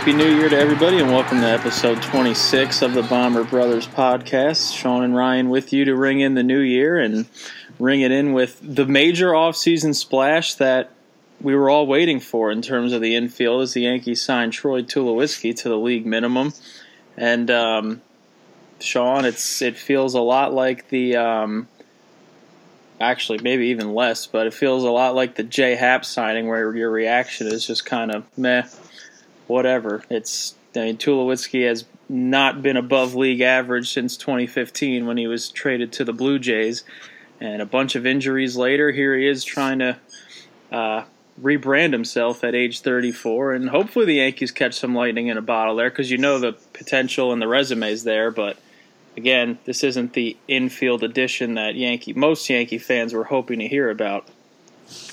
Happy new year to everybody, and welcome to episode 26 of the Bomber Brothers podcast. Sean and Ryan with you to ring in the new year and ring it in with the major offseason splash that we were all waiting for in terms of the infield as the Yankees signed Troy Tulowitzki to the league minimum. And um, Sean, it's it feels a lot like the um, actually maybe even less, but it feels a lot like the J Happ signing where your reaction is just kind of meh whatever. It's I mean Tulowitzki has not been above league average since 2015 when he was traded to the Blue Jays, and a bunch of injuries later, here he is trying to uh, rebrand himself at age 34, and hopefully the Yankees catch some lightning in a bottle there because you know the potential and the resumes there, but. Again, this isn't the infield addition that Yankee most Yankee fans were hoping to hear about.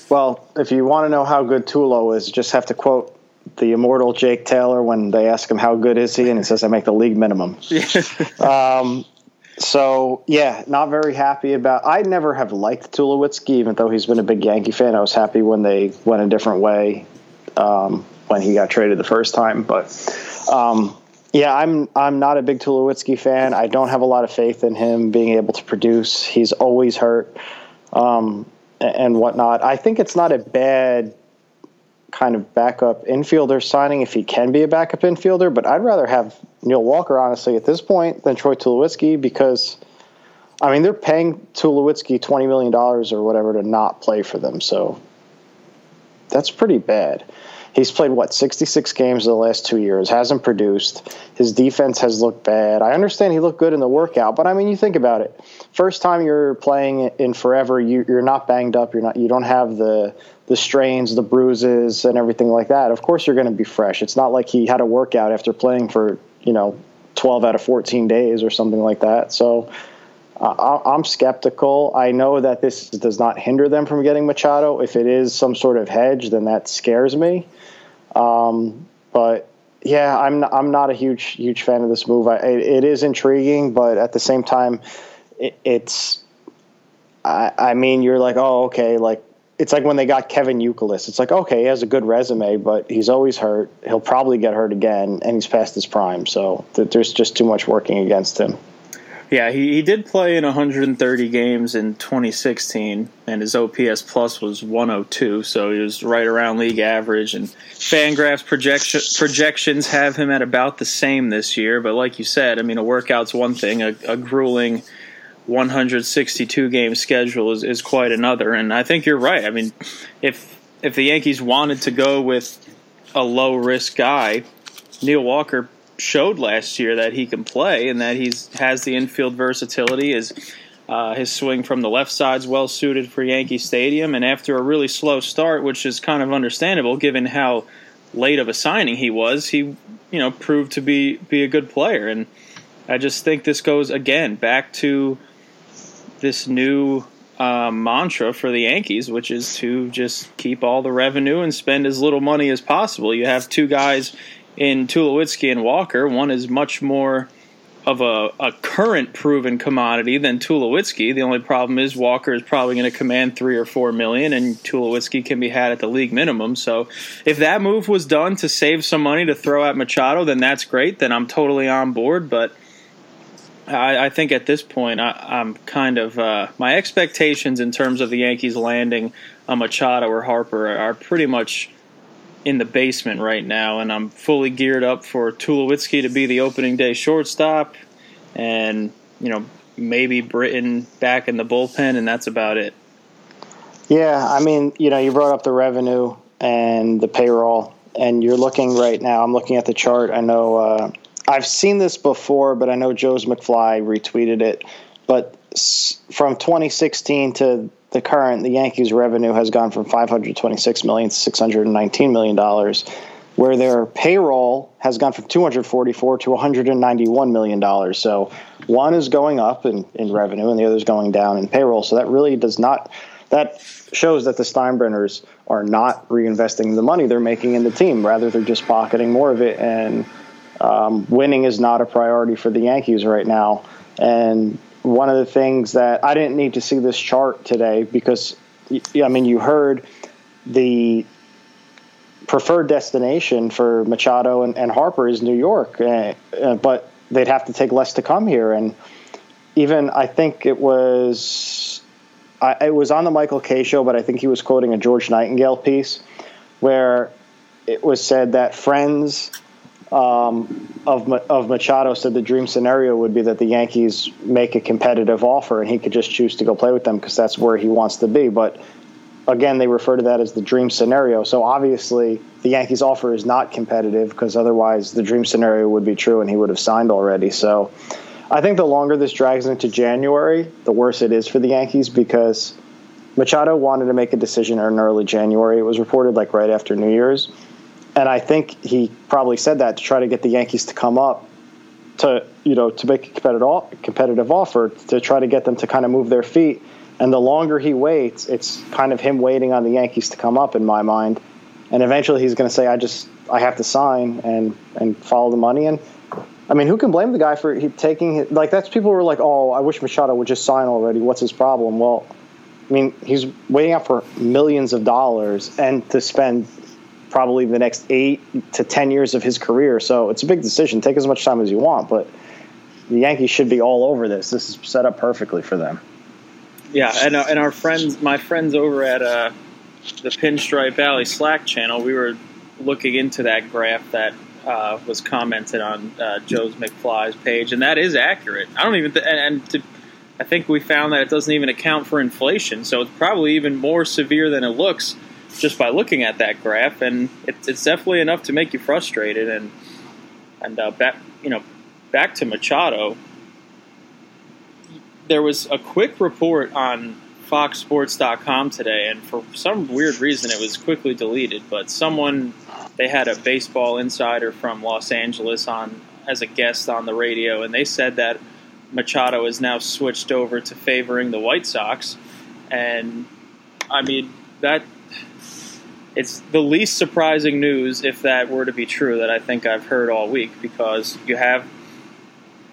Well, if you want to know how good Tulo is, just have to quote the immortal Jake Taylor when they ask him how good is he, and he says, "I make the league minimum." um, so yeah, not very happy about. I never have liked Tulowitzki, even though he's been a big Yankee fan. I was happy when they went a different way um, when he got traded the first time, but. Um, yeah, I'm I'm not a big Tulowitzki fan. I don't have a lot of faith in him being able to produce. He's always hurt um, and whatnot. I think it's not a bad kind of backup infielder signing if he can be a backup infielder, but I'd rather have Neil Walker, honestly, at this point than Troy Tulowitzki because, I mean, they're paying Tulowitzki $20 million or whatever to not play for them. So that's pretty bad. He's played, what, 66 games in the last two years, hasn't produced. His defense has looked bad. I understand he looked good in the workout, but I mean, you think about it. First time you're playing in forever, you, you're not banged up. You're not. You don't have the the strains, the bruises, and everything like that. Of course, you're going to be fresh. It's not like he had a workout after playing for you know 12 out of 14 days or something like that. So uh, I'm skeptical. I know that this does not hinder them from getting Machado. If it is some sort of hedge, then that scares me. Um, but yeah, I'm I'm not a huge huge fan of this move. I, it, it is intriguing, but at the same time, it, it's. I, I mean, you're like, oh, okay, like it's like when they got Kevin Youkilis. It's like, okay, he has a good resume, but he's always hurt. He'll probably get hurt again, and he's past his prime. So th- there's just too much working against him. Yeah, he, he did play in 130 games in 2016, and his OPS plus was 102, so he was right around league average. And Fangraphs projection, projections have him at about the same this year. But like you said, I mean, a workout's one thing, a, a grueling 162 game schedule is, is quite another. And I think you're right. I mean, if if the Yankees wanted to go with a low risk guy, Neil Walker showed last year that he can play and that he's has the infield versatility. Is uh, his swing from the left side is well suited for Yankee Stadium, and after a really slow start, which is kind of understandable given how late of a signing he was, he you know proved to be be a good player. And I just think this goes again back to this new uh, mantra for the Yankees, which is to just keep all the revenue and spend as little money as possible. You have two guys in Tulowitzki and Walker. One is much more of a, a current proven commodity than Tulowitzki. The only problem is Walker is probably going to command three or four million, and Tulowitzki can be had at the league minimum. So, if that move was done to save some money to throw at Machado, then that's great. Then I'm totally on board. But I, I think at this point, I, am kind of uh, my expectations in terms of the Yankees landing a Machado or Harper are, are pretty much in the basement right now, and I'm fully geared up for Tulowitzki to be the opening day shortstop, and you know maybe Britton back in the bullpen, and that's about it. Yeah, I mean, you know, you brought up the revenue and the payroll, and you're looking right now. I'm looking at the chart. I know uh, I've seen this before, but I know Joe's McFly retweeted it. But from 2016 to the current, the Yankees' revenue has gone from 526 million to 619 million dollars, where their payroll has gone from 244 to 191 million dollars. So one is going up in, in revenue, and the other is going down in payroll. So that really does not. That shows that the Steinbrenners are not reinvesting the money they're making in the team. Rather, they're just pocketing more of it, and um, winning is not a priority for the Yankees right now. And one of the things that I didn't need to see this chart today because I mean you heard the preferred destination for Machado and, and Harper is New York, uh, uh, but they'd have to take less to come here. And even I think it was I, it was on the Michael Kay show, but I think he was quoting a George Nightingale piece where it was said that friends um, of of Machado said the dream scenario would be that the Yankees make a competitive offer and he could just choose to go play with them because that's where he wants to be. But again, they refer to that as the dream scenario. So obviously, the Yankees' offer is not competitive because otherwise the dream scenario would be true and he would have signed already. So I think the longer this drags into January, the worse it is for the Yankees because Machado wanted to make a decision in early January. It was reported like right after New Year's. And I think he probably said that to try to get the Yankees to come up to, you know, to make a competitive, competitive offer to try to get them to kind of move their feet and the longer he waits, it's kind of him waiting on the Yankees to come up in my mind. And eventually he's going to say, I just, I have to sign and, and follow the money. And I mean, who can blame the guy for taking like that's people who are like, oh, I wish Machado would just sign already. What's his problem? Well, I mean, he's waiting out for millions of dollars and to spend probably the next eight to ten years of his career. So it's a big decision. Take as much time as you want, but the Yankees should be all over this. This is set up perfectly for them. Yeah, and uh, and our friends, my friends over at uh, the Pinstripe Alley Slack channel, we were looking into that graph that uh, was commented on uh, Joe's McFly's page, and that is accurate. I don't even, th- and, and to, I think we found that it doesn't even account for inflation, so it's probably even more severe than it looks just by looking at that graph, and it, it's definitely enough to make you frustrated. And and uh, back, you know, back to Machado there was a quick report on FoxSports.com today, and for some weird reason, it was quickly deleted. But someone they had a baseball insider from Los Angeles on as a guest on the radio, and they said that Machado is now switched over to favoring the White Sox, and I mean that it's the least surprising news if that were to be true that I think I've heard all week because you have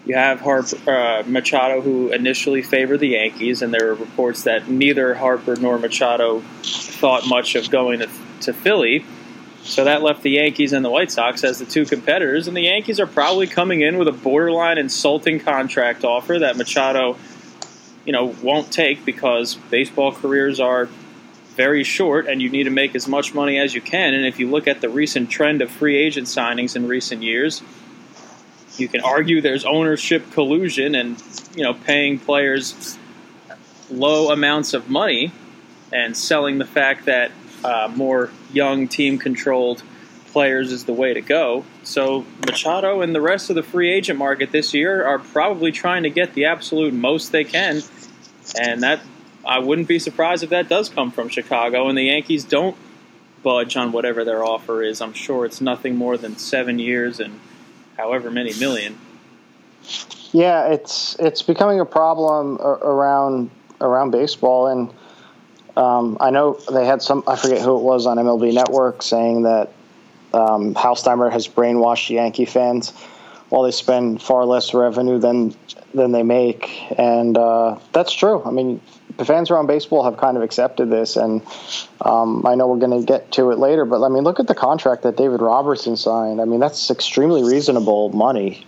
you have Harper, uh, Machado, who initially favored the Yankees, and there were reports that neither Harper nor Machado thought much of going to, to Philly. So that left the Yankees and the White Sox as the two competitors, and the Yankees are probably coming in with a borderline insulting contract offer that Machado, you know, won't take because baseball careers are very short, and you need to make as much money as you can. And if you look at the recent trend of free agent signings in recent years you can argue there's ownership collusion and you know paying players low amounts of money and selling the fact that uh, more young team controlled players is the way to go. So Machado and the rest of the free agent market this year are probably trying to get the absolute most they can, and that I wouldn't be surprised if that does come from Chicago and the Yankees don't budge on whatever their offer is. I'm sure it's nothing more than seven years and however many million. Yeah, it's it's becoming a problem around around baseball, and um, I know they had some. I forget who it was on MLB Network saying that um, Halsteimer has brainwashed Yankee fans while they spend far less revenue than than they make, and uh, that's true. I mean, the fans around baseball have kind of accepted this, and um, I know we're going to get to it later. But I mean, look at the contract that David Robertson signed. I mean, that's extremely reasonable money,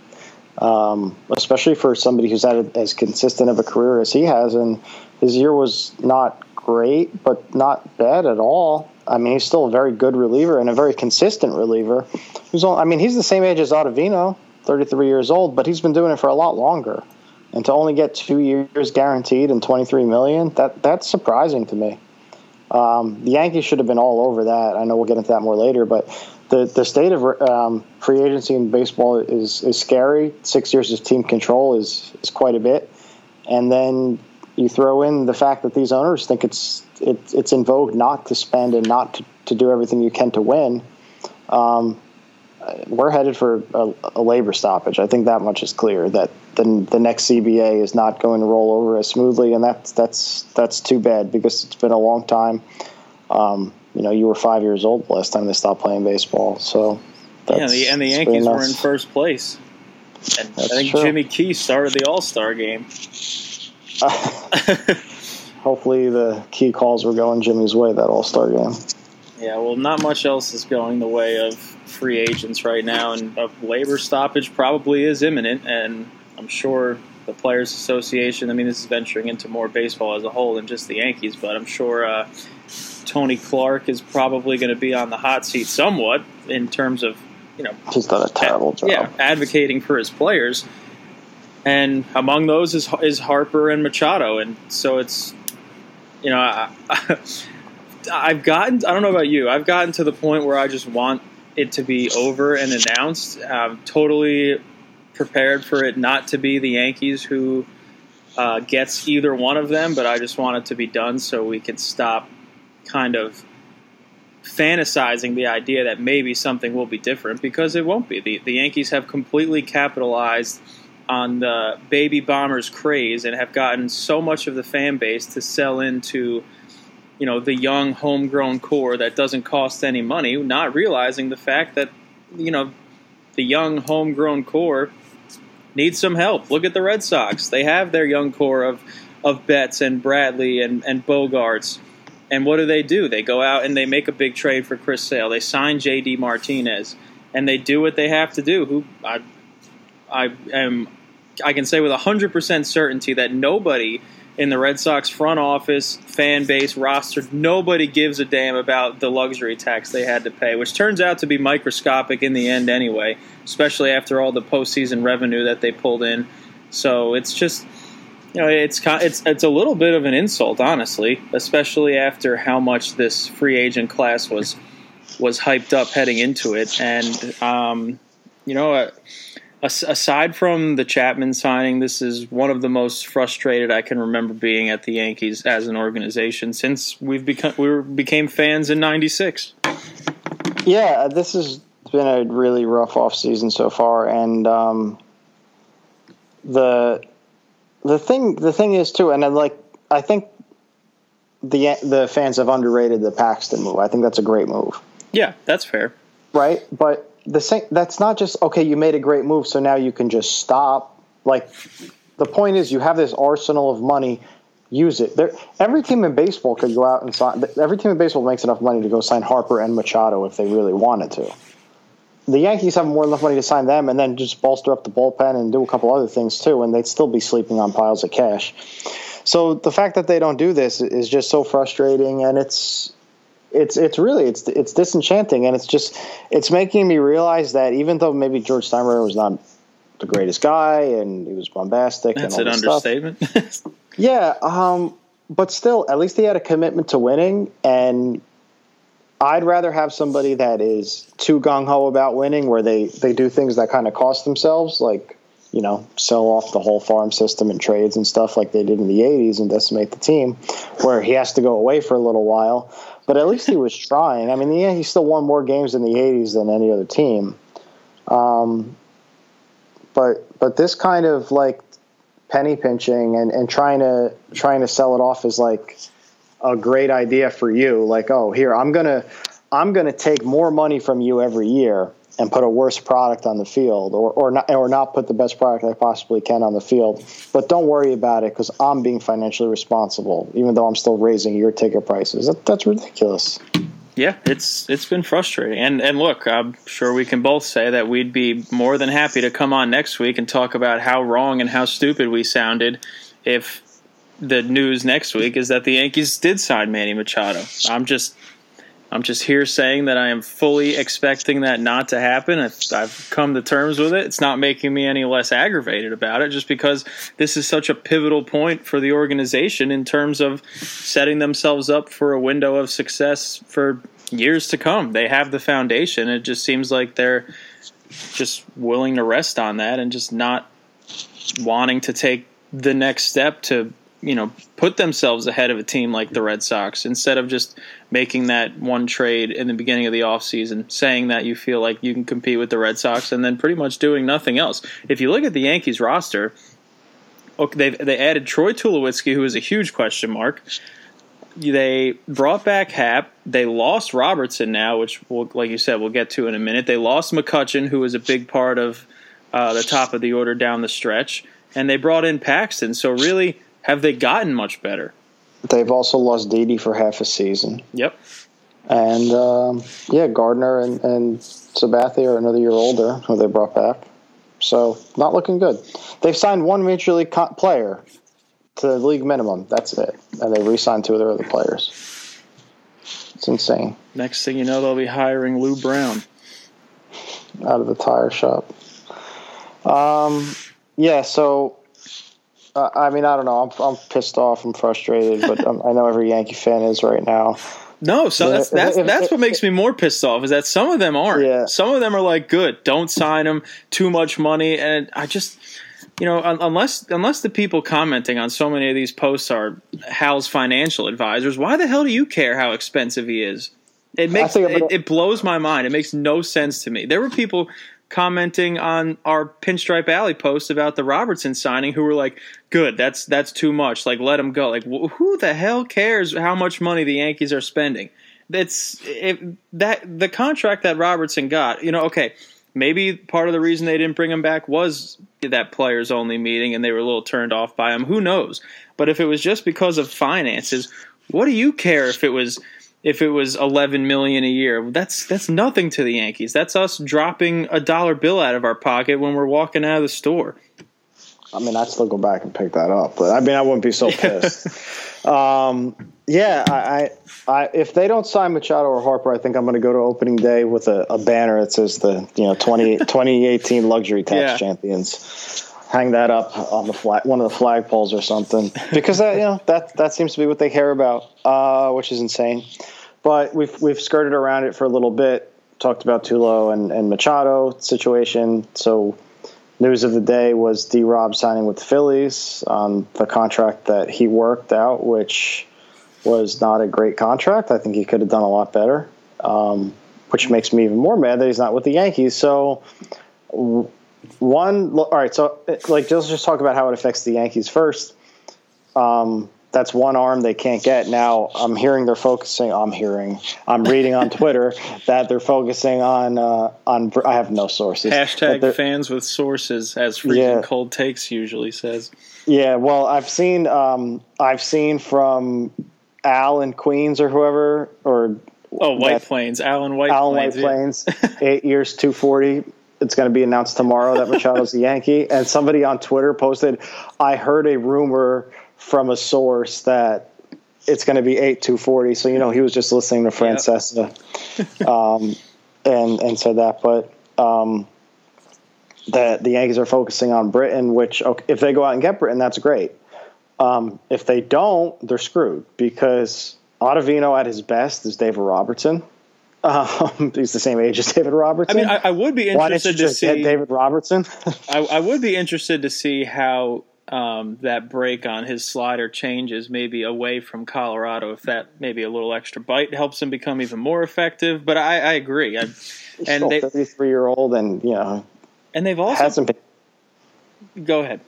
um, especially for somebody who's had as consistent of a career as he has. And his year was not great, but not bad at all. I mean, he's still a very good reliever and a very consistent reliever. Who's, I mean, he's the same age as Ottavino, 33 years old, but he's been doing it for a lot longer and to only get two years guaranteed and 23 million that that's surprising to me. Um, the yankees should have been all over that. I know we'll get into that more later but the, the state of um, free agency in baseball is, is scary. Six years of team control is, is quite a bit. And then you throw in the fact that these owners think it's it, it's in vogue not to spend and not to, to do everything you can to win. Um, we're headed for a, a, labor stoppage. I think that much is clear. That the the next CBA is not going to roll over as smoothly, and that's that's that's too bad because it's been a long time. Um, you know, you were five years old the last time they stopped playing baseball. So yeah, the, and the Yankees were in first place. And I think true. Jimmy Key started the All Star game. hopefully, the key calls were going Jimmy's way that All Star game. Yeah, well, not much else is going the way of free agents right now, and a labor stoppage probably is imminent. And I'm sure the Players Association. I mean, this is venturing into more baseball as a whole than just the Yankees, but I'm sure uh, Tony Clark is probably going to be on the hot seat somewhat in terms of you know he's done a terrible job. Yeah, advocating for his players, and among those is is Harper and Machado, and so it's you know I, I've gotten I don't know about you I've gotten to the point where I just want it to be over and announced. I'm totally prepared for it not to be the Yankees who uh, gets either one of them, but I just want it to be done so we can stop kind of fantasizing the idea that maybe something will be different because it won't be. The, the Yankees have completely capitalized on the baby bombers craze and have gotten so much of the fan base to sell into you know the young homegrown core that doesn't cost any money not realizing the fact that you know the young homegrown core needs some help look at the red sox they have their young core of of betts and bradley and, and bogaerts and what do they do? They go out and they make a big trade for Chris Sale. They sign J.D. Martinez, and they do what they have to do. Who I, I am, I can say with hundred percent certainty that nobody in the Red Sox front office, fan base, roster, nobody gives a damn about the luxury tax they had to pay, which turns out to be microscopic in the end anyway, especially after all the postseason revenue that they pulled in. So it's just you know, it's it's it's a little bit of an insult, honestly, especially after how much this free agent class was was hyped up heading into it, and um, you know, uh, aside from the Chapman signing, this is one of the most frustrated I can remember being at the Yankees as an organization since we've become we were, became fans in '96. Yeah, this has been a really rough off season so far, and um, the the thing the thing is too, and like I think the the fans have underrated the Paxton move. I think that's a great move. Yeah, that's fair. Right, but the same that's not just okay. You made a great move, so now you can just stop. Like the point is, you have this arsenal of money. Use it. There, every team in baseball could go out and sign. Every team in baseball makes enough money to go sign Harper and Machado if they really wanted to the Yankees have more than enough money to sign them and then just bolster up the bullpen and do a couple other things too, and they'd still be sleeping on piles of cash. So the fact that they don't do this is just so frustrating, and it's it's it's really it's it's disenchanting, and it's just it's making me realize that even though maybe George Steinbrenner was not the greatest guy and he was bombastic, that's and all an understatement. yeah, um, but still, at least he had a commitment to winning, and I'd rather have somebody that is too gung ho about winning, where they they do things that kind of cost themselves, like you know sell off the whole farm system and trades and stuff like they did in the '80s and decimate the team, where he has to go away for a little while. But at least he was trying. I mean, yeah, he still won more games in the '80s than any other team. Um, but but this kind of like penny pinching and, and trying to trying to sell it off as like a great idea for you like oh here i'm gonna i'm gonna take more money from you every year and put a worse product on the field or, or not or not put the best product I possibly can on the field. But don't worry about it because I'm being financially responsible, even though I'm still raising your ticket prices. That, that's ridiculous. Yeah, it's it's been frustrating. And and look, I'm sure we can both say that we'd be more than happy to come on next week and talk about how wrong and how stupid we sounded if the news next week is that the Yankees did sign Manny Machado. I'm just I'm just here saying that I am fully expecting that not to happen. I've, come to terms with it. It's not making me any less aggravated about it, just because this is such a pivotal point for the organization in terms of setting themselves up for a window of success for years to come. They have the foundation. It just seems like they're just willing to rest on that and just not wanting to take the next step to you know put themselves ahead of a team like the Red Sox instead of just making that one trade in the beginning of the offseason saying that you feel like you can compete with the Red Sox and then pretty much doing nothing else. If you look at the Yankees roster, okay, they they added Troy Tulowitzki who is a huge question mark. They brought back Happ. They lost Robertson now, which, we'll, like you said, we'll get to in a minute. They lost McCutchen, who was a big part of uh, the top of the order down the stretch, and they brought in Paxton. So really, have they gotten much better? They've also lost Didi for half a season. Yep. And um, yeah, Gardner and, and Sabathia are another year older, who they brought back. So not looking good. They've signed one major league co- player to the league minimum. That's it, and they re-signed two of their other players. It's insane. Next thing you know, they'll be hiring Lou Brown out of the tire shop. Um, yeah. So, uh, I mean, I don't know. I'm I'm pissed off. I'm frustrated, but I'm, i know every Yankee fan is right now. No, so that's that's if, that's if, what makes me more pissed off is that some of them aren't. Yeah. Some of them are like, good, don't sign them, too much money, and I just, you know, unless unless the people commenting on so many of these posts are Hal's financial advisors, why the hell do you care how expensive he is? It makes it, it blows my mind. It makes no sense to me. There were people commenting on our Pinstripe Alley post about the Robertson signing who were like, "Good, that's that's too much. Like, let him go." Like, who the hell cares how much money the Yankees are spending? That's that the contract that Robertson got. You know, okay, maybe part of the reason they didn't bring him back was that players only meeting and they were a little turned off by him. Who knows? But if it was just because of finances, what do you care if it was? If it was 11 million a year. That's that's nothing to the Yankees. That's us dropping a dollar bill out of our pocket when we're walking out of the store. I mean, I'd still go back and pick that up, but I mean, I wouldn't be so pissed. um, yeah, I, I, if they don't sign Machado or Harper, I think I'm going to go to opening day with a, a, banner that says the you know 20, 2018 luxury tax yeah. champions. Hang that up on the flag, one of the flagpoles or something, because that you know that that seems to be what they care about, uh, which is insane. But we've we've skirted around it for a little bit. Talked about Tulo and, and Machado situation. So news of the day was D Rob signing with the Phillies on the contract that he worked out, which was not a great contract. I think he could have done a lot better, um, which makes me even more mad that he's not with the Yankees. So, one, all right, so like, let's just talk about how it affects the Yankees first. Um, that's one arm they can't get. Now I'm hearing they're focusing. I'm hearing. I'm reading on Twitter that they're focusing on uh, on. I have no sources. Hashtag fans with sources, as freaking yeah. cold takes usually says. Yeah, well, I've seen um, I've seen from Al in Queens or whoever or oh White Plains, Alan White Alan Plains, White Plains, eight years, two forty it's going to be announced tomorrow that Machado's a Yankee. And somebody on Twitter posted, I heard a rumor from a source that it's going to be eight two forty. So you know he was just listening to Francesa yep. um, and and said that. But um, that the Yankees are focusing on Britton, which okay, if they go out and get Britton, that's great. Um, if they don't, they're screwed because Ottavino at his best is David Robertson. Um, he's the same age as David Robertson. I mean, I, I would be interested to see David Robertson. I, I, would be interested to see how um, that break on his slider changes maybe away from Colorado if that maybe a little extra bite helps him become even more effective. But I, I agree. I, He's and they, 33 year old, and you know, and they've also hasn't been. Go ahead.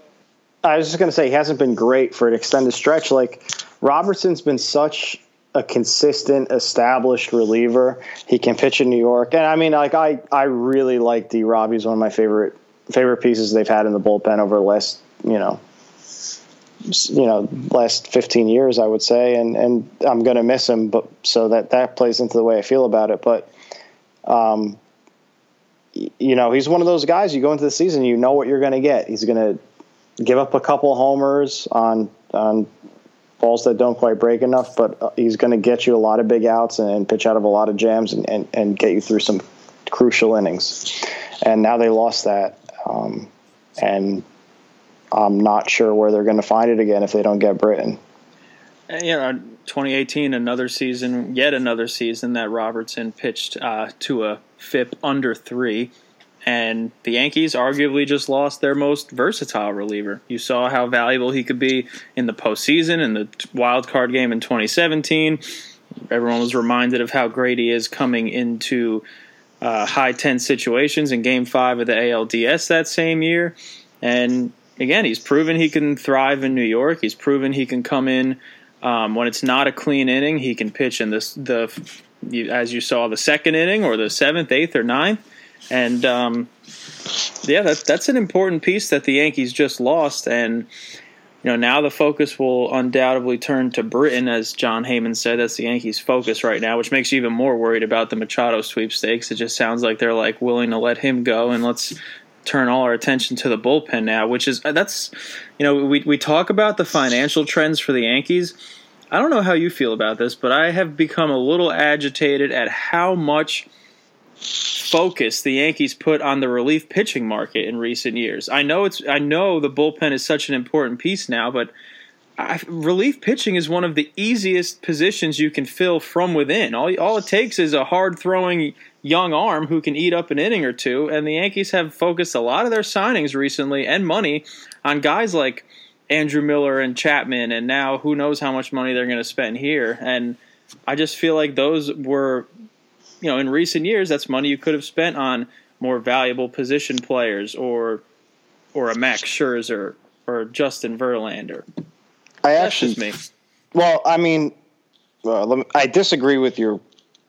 I was just going to say he hasn't been great for an extended stretch. Like Robertson's been such a consistent, established reliever. He can pitch in New York, and I mean, like I, I really like D. Rob. He's one of my favorite favorite pieces they've had in the bullpen over the last, you know, you know last 15 years I would say and and I'm going to miss him but so that that plays into the way I feel about it but um you know he's one of those guys you go into the season you know what you're going to get he's going to give up a couple homers on on balls that don't quite break enough but uh, he's going to get you a lot of big outs and, pitch out of a lot of jams and, and, and get you through some crucial innings and now they lost that um, and I'm not sure where they're going to find it again if they don't get Britton. Yeah, 2018, another season, yet another season that Robertson pitched uh, to a FIP under three. And the Yankees arguably just lost their most versatile reliever. You saw how valuable he could be in the postseason, in the wild card game in 2017. Everyone was reminded of how great he is coming into uh, high tense situations in Game Five of the ALDS that same year. And again, he's proven he can thrive in New York. He's proven he can come in um, when it's not a clean inning. He can pitch in this the as you saw the second inning or the seventh, eighth, or ninth, and um, yeah, that, that's an important piece that the Yankees just lost. And you know, now the focus will undoubtedly turn to Britton, as Jon Heyman said. That's the Yankees' focus right now, which makes you even more worried about the Machado sweepstakes. It just sounds like they're like willing to let him go and let's turn all our attention to the bullpen now, which is that's you know we we talk about the financial trends for the Yankees. I don't know how you feel about this, but I have become a little agitated at how much focus the Yankees put on the relief pitching market in recent years. I know it's I know the bullpen is such an important piece now, but I, relief pitching is one of the easiest positions you can fill from within. All all it takes is a hard throwing young arm who can eat up an inning or two, and the Yankees have focused a lot of their signings recently and money on guys like Andrew Miller and Chapman, and now who knows how much money they're going to spend here. And I just feel like those were you know, in recent years, that's money you could have spent on more valuable position players or or a Max Scherzer or Justin Verlander. I actually, me. Well, I mean, uh, me, I disagree with your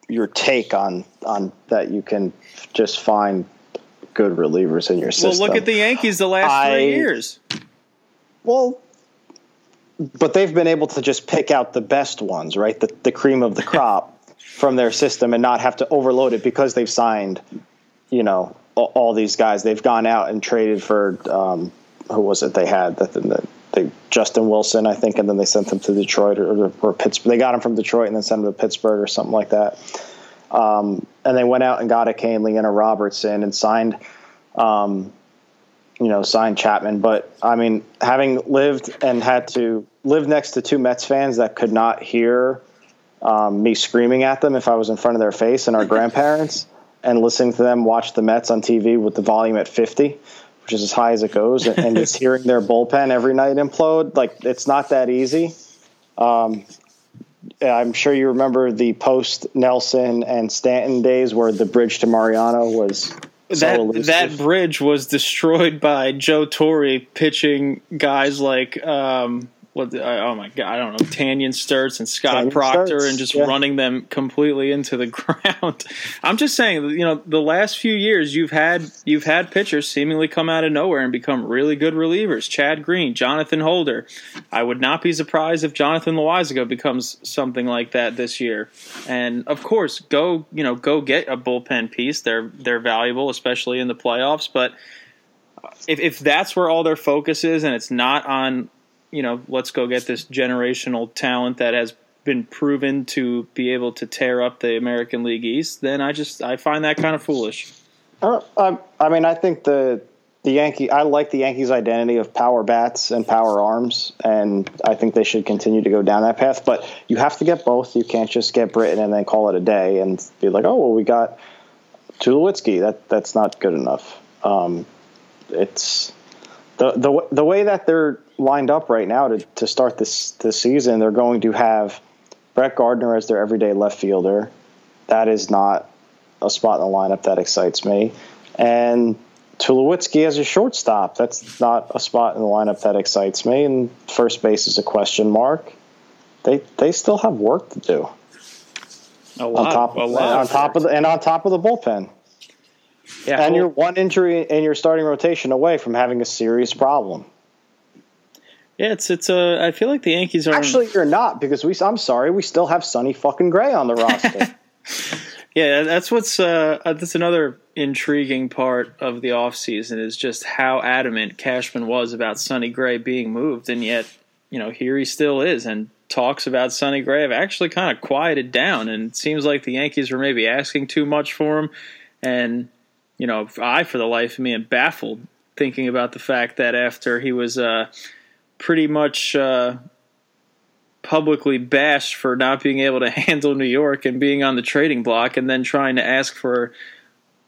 your take on on that you can just find good relievers in your system. Well, look at the Yankees the last I, three years. Well, but they've been able to just pick out the best ones, right? The the cream of the crop from their system and not have to overload it because they've signed, you know, all, all these guys. They've gone out and traded for um, who was it they had that the, they Justin Wilson, I think, and then they sent them to Detroit or, or Pittsburgh. They got him from Detroit and then sent him to Pittsburgh or something like that. Um, and they went out and got a Kahnle and a Robertson and signed, um, you know, signed Chapman. But I mean, having lived and had to live next to two Mets fans that could not hear um, me screaming at them if I was in front of their face and our grandparents and listening to them watch the Mets on TV with the volume at 50, which is as high as it goes, and just hearing their bullpen every night implode. Like, it's not that easy. Um, I'm sure you remember the post Nelson and Stanton days where the bridge to Mariano was that that bridge was destroyed by Joe Torre pitching guys like um, what oh my god, I don't know, Tanyon Sturtze and Scott Tanyon Proctor Sturtze, and just yeah. running them completely into the ground. I'm just saying, you know, the last few years you've had you've had pitchers seemingly come out of nowhere and become really good relievers. Chad Green, Jonathan Holder. I would not be surprised if Jonathan Loáisiga becomes something like that this year. And of course, go, you know, go get a bullpen piece. They're they're valuable, especially in the playoffs, but if, if that's where all their focus is and it's not on you know, let's go get this generational talent that has been proven to be able to tear up the American League East, then I just I find that kind of foolish. Uh, I, I mean, I think the the Yankee I like the Yankees' identity of power bats and power arms, and I think they should continue to go down that path. But you have to get both. You can't just get Britton and then call it a day and be like, oh well, we got Tulowitzki. That that's not good enough. Um, it's the the the way that they're lined up right now to, to start this this season, they're going to have Brett Gardner as their everyday left fielder. That is not a spot in the lineup that excites me. And Tulowitzki as a shortstop. That's not a spot in the lineup that excites me. And first base is a question mark. They they still have work to do. A lot, on top, a lot on top of the, and on top of the bullpen. Yeah, and you're one injury in your starting rotation away from having a serious problem. Yeah, it's it's a. Uh, I feel like the Yankees are actually you're not because we. I'm sorry, we still have Sonny fucking Gray on the roster. yeah, that's what's uh, uh, that's another intriguing part of the offseason is just how adamant Cashman was about Sonny Gray being moved, and yet you know here he still is, and talks about Sonny Gray have actually kind of quieted down, and it seems like the Yankees were maybe asking too much for him, and you know, I, for the life of me, am baffled thinking about the fact that after he was uh, pretty much uh, publicly bashed for not being able to handle New York and being on the trading block, and then trying to ask for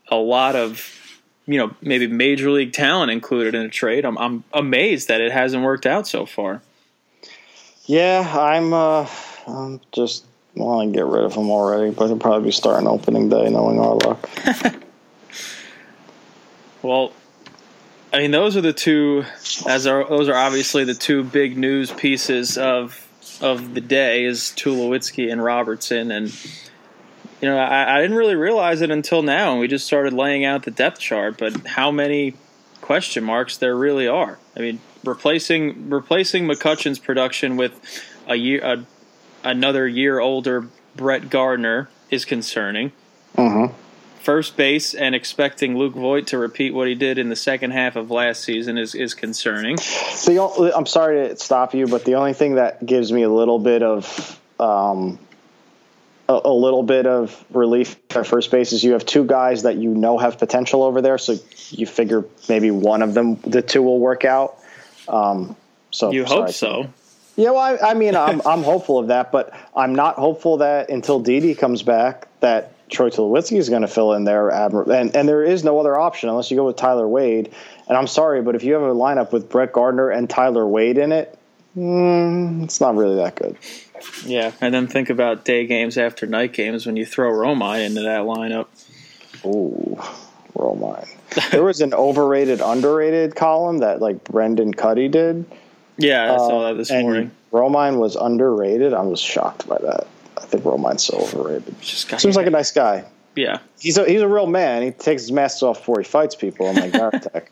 a lot of, you know, maybe major league talent included in a trade. I'm, I'm amazed that it hasn't worked out so far. Yeah, I'm. Uh, I'm just want to get rid of him already, but he'll probably be starting opening day, knowing our luck. Well, I mean, those are the two. As are those are obviously the two big news pieces of of the day is Tulowitzki and Robertson, and you know I, I didn't really realize it until now, and we just started laying out the depth chart. But how many question marks there really are? I mean, replacing replacing McCutchen's production with a year a, another year older Brett Gardner is concerning. Mm-hmm. First base and expecting Luke Voit to repeat what he did in the second half of last season is, is concerning. The only, I'm sorry to stop you, but the only thing that gives me a little bit of um, a, a, little bit of relief at first base is you have two guys that you know have potential over there, so you figure maybe one of them, the two, will work out. Um, so you hope so. Yeah, well, I, I mean, I'm I'm hopeful of that, but I'm not hopeful that until Didi comes back that Troy Tulowitzki is going to fill in there, and and there is no other option unless you go with Tyler Wade. And I'm sorry, but if you have a lineup with Brett Gardner and Tyler Wade in it, mm, it's not really that good. Yeah, and then think about day games after night games when you throw Romine into that lineup. Ooh, Romine. there was an overrated, underrated column that like Brendan Kuty did. Yeah, I saw that this uh, morning. Romine was underrated. I was shocked by that. Think Romine's so overrated. Just Seems like a nice guy. Yeah, he's a he's a real man. He takes his mask off before he fights people. I'm like Varitek.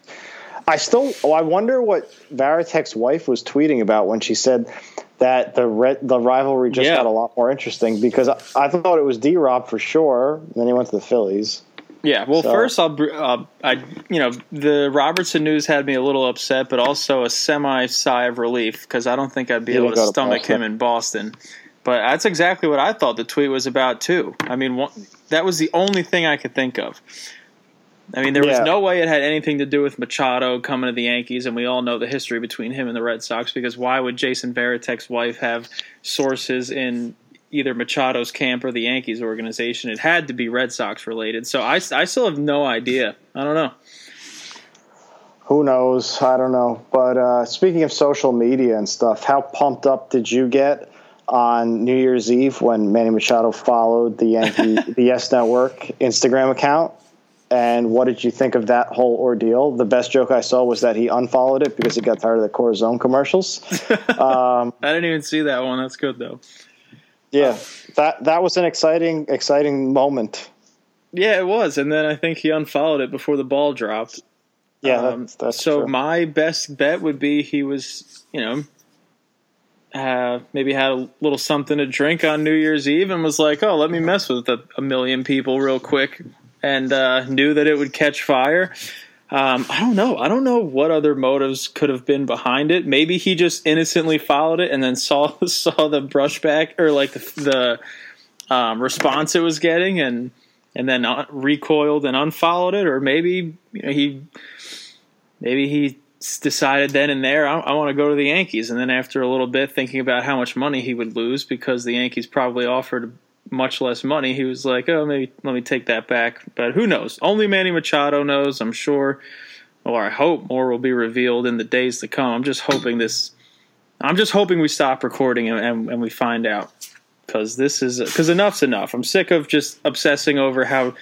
I still, oh, I wonder what Varitek's wife was tweeting about when she said that the re- the rivalry just yeah. got a lot more interesting because I, I thought it was D Rob for sure. Then he went to the Phillies. Yeah, well, so. first I'll, uh, I, you know, the Robertson news had me a little upset, but also a semi sigh of relief because I don't think I'd be able to stomach to him in Boston. But that's exactly what I thought the tweet was about too. I mean, one, that was the only thing I could think of. I mean, there was no way it had anything to do with Machado coming to the Yankees, and we all know the history between him and the Red Sox. Because why would Jason Varitek's wife have sources in either Machado's camp or the Yankees organization? It had to be Red Sox related. So I, I still have no idea. I don't know. Who knows? I don't know. But uh, speaking of social media and stuff, how pumped up did you get on New Year's Eve when Manny Machado followed the Yankee the Yes Network Instagram account? And what did you think of that whole ordeal? The best joke I saw was that he unfollowed it because he got tired of the Corazon commercials. Um, I didn't even see that one. That's good though. Yeah, that that was an exciting exciting moment. Yeah, it was, and then I think he unfollowed it before the ball dropped. Yeah, um, that's, that's so true. my best bet would be he was, you know, uh, maybe had a little something to drink on New Year's Eve and was like, "Oh, let me mess with a, a million people real quick," and uh, knew that it would catch fire. Um, I don't know. I don't know what other motives could have been behind it. Maybe he just innocently followed it and then saw saw the brushback or like the, the um, response it was getting and and then recoiled and unfollowed it, or maybe you know, he maybe he decided then and there I, I want to go to the Yankees, and then after a little bit thinking about how much money he would lose because the Yankees probably offered much less money, he was like, "Oh, maybe let me take that back." But who knows? Only Manny Machado knows. I'm sure, or I hope more will be revealed in the days to come. I'm just hoping this. I'm just hoping we stop recording and, and, and we find out because this is because enough's enough. I'm sick of just obsessing over how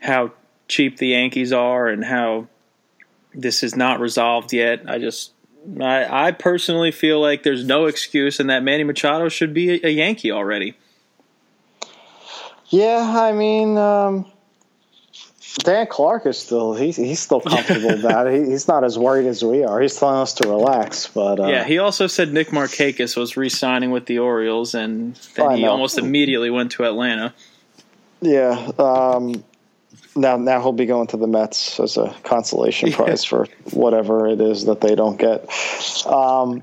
how cheap the Yankees are and how this is not resolved yet. I just, I, I personally feel like there's no excuse, and that Manny Machado should be a, a Yankee already. Yeah, I mean, um, Dan Clark is still he's he's still comfortable about it. He, he's not as worried as we are. He's telling us to relax. But uh, yeah, he also said Nick Markakis was re-signing with the Orioles, and then he almost immediately went to Atlanta. Yeah, um, now now he'll be going to the Mets as a consolation yeah. prize for whatever it is that they don't get. Um,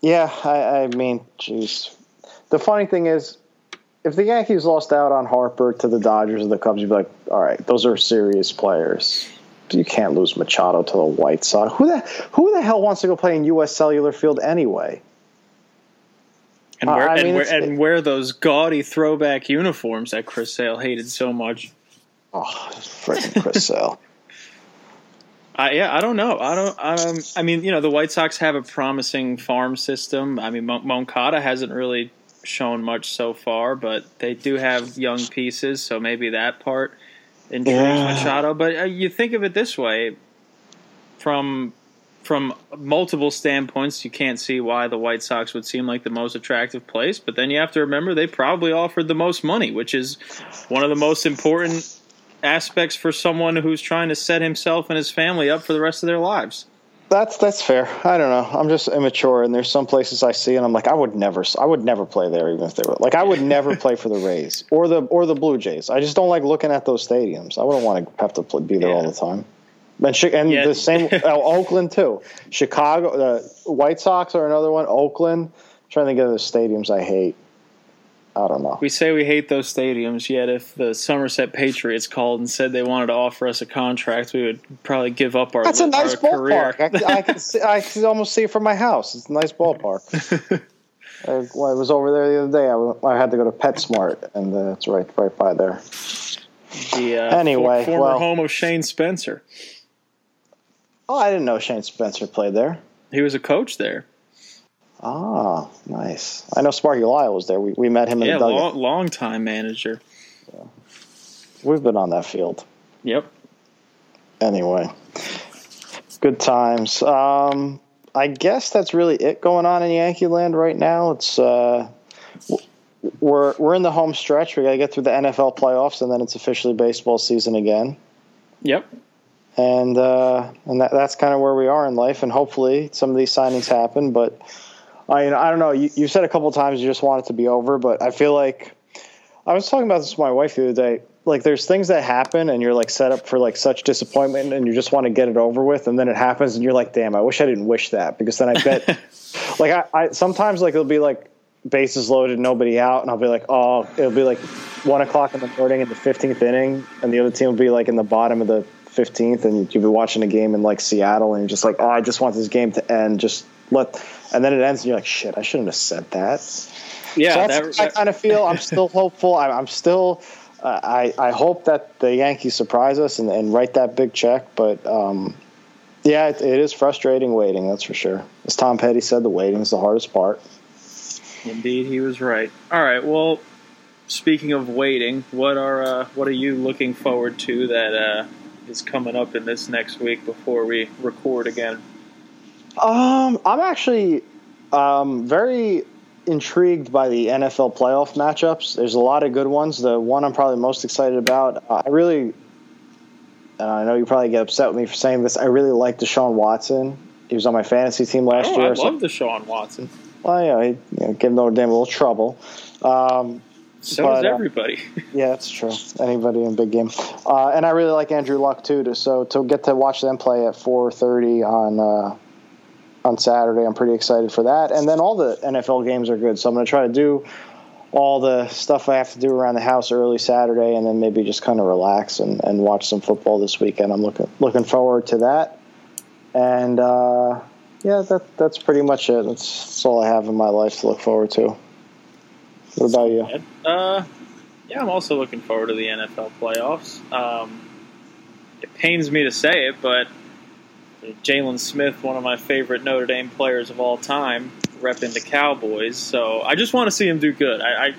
yeah, I, I mean, jeez. The funny thing is, if the Yankees lost out on Harper to the Dodgers or the Cubs, you'd be like, all right, those are serious players. You can't lose Machado to the White Sox. Who the who the hell wants to go play in U.S. Cellular Field anyway? And wear, I mean, and, wear, and wear those gaudy throwback uniforms that Chris Sale hated so much. Oh, freaking Chris Sale. I, yeah, I don't know. I don't. Um, I mean, you know, the White Sox have a promising farm system. I mean, Moncada hasn't really shown much so far, but they do have young pieces, so maybe that part intrigues yeah. Machado. But uh, you think of it this way: from from multiple standpoints, you can't see why the White Sox would seem like the most attractive place. But then you have to remember they probably offered the most money, which is one of the most important aspects for someone who's trying to set himself and his family up for the rest of their lives. That's that's fair. I don't know. I'm just immature, and there's some places I see, and I'm like, I would never, I would never play there, even if they were like, I would never play for the Rays or the or the Blue Jays. I just don't like looking at those stadiums. I wouldn't want to have to play, be there yeah. all the time. And, and yeah. the same oh, Oakland too. Chicago, the White Sox are another one. Oakland. I'm trying to think of the stadiums I hate. I don't know. We say we hate those stadiums, yet if the Somerset Patriots called and said they wanted to offer us a contract, we would probably give up our. That's a nice ballpark. I, I, can see, I can almost see it from my house. It's a nice ballpark. I, well, I was over there the other day. I, I had to go to PetSmart, and uh, it's right right by there. The uh, anyway, former well, home of Shane Spencer. Oh, I didn't know Shane Spencer played there. He was a coach there. Ah, nice. I know Sparky Lyle was there. We, we met him in yeah, the long, long time manager. Yeah. We've been on that field. Yep. Anyway, good times. Um, I guess that's really it going on in Yankee land right now. It's uh, we're we're in the home stretch. We got to get through the NFL playoffs, and then it's officially baseball season again. Yep. And uh, and that, that's kind of where we are in life. And hopefully, some of these signings happen, but I mean, I don't know. You, you said a couple times you just want it to be over, but I feel like I was talking about this with my wife the other day. Like, there's things that happen, and you're like set up for like such disappointment, and you just want to get it over with, and then it happens, and you're like, "Damn, I wish I didn't wish that," because then I bet, like, I, I sometimes like it'll be like bases loaded, nobody out, and I'll be like, "Oh," it'll be like one o'clock in the morning in the 15th inning, and the other team will be like in the bottom of the 15th, and you'll be watching a game in like Seattle, and you're just like, "Oh, I just want this game to end. Just let." and then it ends, and you're like, shit, I shouldn't have said that. Yeah, so that, I kind of feel. I'm still hopeful. I'm, I'm still. Uh, I I hope that the Yankees surprise us and, and write that big check, but. Um, yeah, it, it is frustrating waiting. That's for sure. As Tom Petty said, the waiting is the hardest part. Indeed, he was right. All right. Well, speaking of waiting, what are uh, what are you looking forward to that uh, is coming up in this next week before we record again? Um, I'm actually um, very intrigued by the NFL playoff matchups. There's a lot of good ones. The one I'm probably most excited about, uh, I really, and I know you probably get upset with me for saying this. I really like Deshaun Watson. He was on my fantasy team last oh, year. I love so, Deshaun Watson. Well, yeah, he you know, gave Notre Dame a little trouble. Um, so but, does uh, everybody. Uh, yeah, that's true. Anybody in big game, uh, and I really like Andrew Luck too. To, so to get to watch them play at 4:30 on uh, on Saturday. I'm pretty excited for that. And then all the NFL games are good. So I'm going to try to do all the stuff I have to do around the house early Saturday, and then maybe just kind of relax and, and watch some football this weekend. I'm looking looking forward to that. And uh, yeah, that that's pretty much it. That's, that's, all I have in my life to look forward to. What about you? Uh, yeah, I'm also looking forward to the NFL playoffs. Um, it pains me to say it, but Jaylon Smith, one of my favorite Notre Dame players of all time, repping the Cowboys. So I just want to see him do good. I, I, I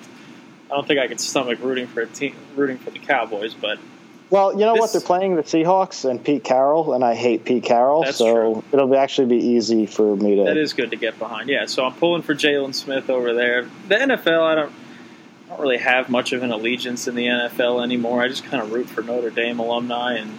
don't think I could stomach rooting for a team, rooting for the Cowboys, but. Well, you know this, what? They're playing the Seahawks and Pete Carroll, and I hate Pete Carroll, so true. it'll be actually be easy for me to. That is good to get behind. Yeah, so I'm pulling for Jaylon Smith over there. The NFL, I don't, I don't really have much of an allegiance in the NFL anymore. I just kind of root for Notre Dame alumni and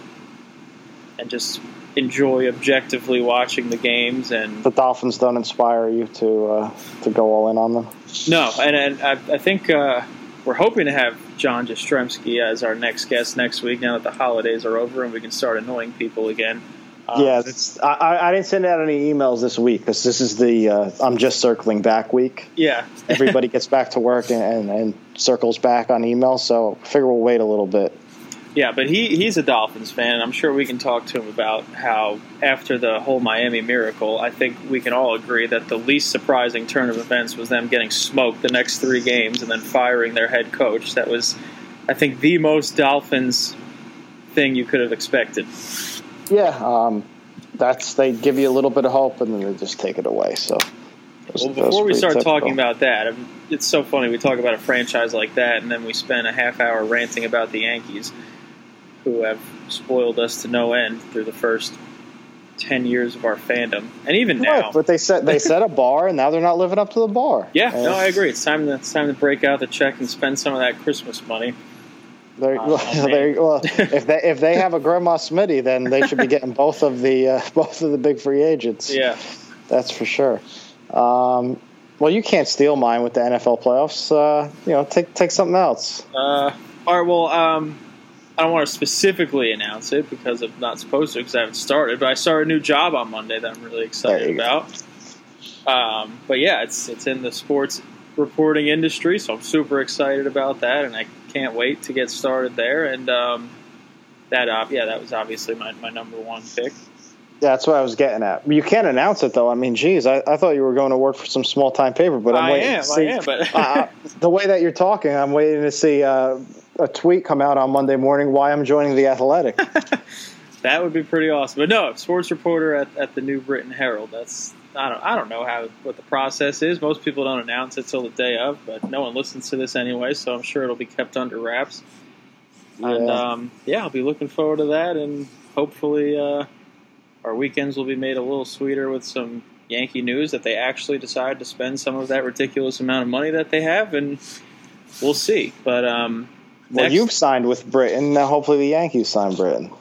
and just enjoy objectively watching the games and the Dolphins don't inspire you to uh, to go all in on them. No, and, and I, I think uh, we're hoping to have John Jastremski as our next guest next week. Now that the holidays are over and we can start annoying people again. Um, yeah, I, I, didn't send out any emails this week because this is the uh, I'm just circling back week. Yeah, everybody gets back to work and, and, and circles back on email, so I figure we'll wait a little bit. Yeah, but he, he's a Dolphins fan. I'm sure we can talk to him about how, after the whole Miami miracle, I think we can all agree that the least surprising turn of events was them getting smoked the next three games and then firing their head coach. That was, I think, the most Dolphins thing you could have expected. Yeah, um, that's they give you a little bit of hope and then they just take it away. So. well, before we start typical. talking about that, it's so funny. We talk about a franchise like that, and then we spend a half hour ranting about the Yankees who have spoiled us to no end through the first ten years of our fandom, and even now. but they set they set a bar, and now they're not living up to the bar. Yeah, and no, I agree. It's time to it's time to break out the check and spend some of that Christmas money. There, uh, well, well, if they if they have a Grandma Smitty, then they should be getting both of the uh, both of the big free agents. Yeah, that's for sure. Um, well, you can't steal mine with the NFL playoffs. Uh, you know, take take something else. Uh, all right. Well, um, I don't want to specifically announce it because I'm not supposed to because I haven't started. But I started a new job on Monday that I'm really excited about. Um, but yeah, it's it's in the sports reporting industry, so I'm super excited about that, and I can't wait to get started there. And um, that, uh, yeah, that was obviously my, my number one pick. Yeah, that's what I was getting at. You can't announce it though. I mean, geez, I, I thought you were going to work for some small time paper, but I'm I waiting am, to see. I am, but uh, the way that you're talking, I'm waiting to see uh, a tweet come out on Monday morning why I'm joining the Athletic. that would be pretty awesome. But no, sports reporter at, at the New Britain Herald. That's I don't I don't know how what the process is. Most people don't announce it till the day of, but no one listens to this anyway, so I'm sure it'll be kept under wraps. Yeah. And um, yeah, I'll be looking forward to that, and hopefully uh, our weekends will be made a little sweeter with some Yankee news that they actually decide to spend some of that ridiculous amount of money that they have, and we'll see. But um, well, you've signed with Britain. Now, hopefully, the Yankees sign Britton.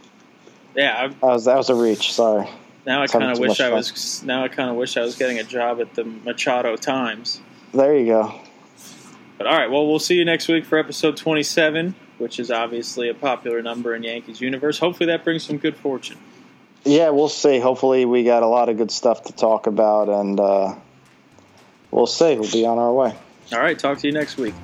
Yeah, that was that was a reach. Sorry. Now I kind of wish I fun. was. Now I kind of wish I was getting a job at the Machado Times. There you go. But all right, well, we'll see you next week for episode twenty-seven, which is obviously a popular number in Yankees universe. Hopefully, that brings some good fortune. Yeah, we'll see. Hopefully, we got a lot of good stuff to talk about, and uh, we'll see. We'll be on our way. All right, talk to you next week.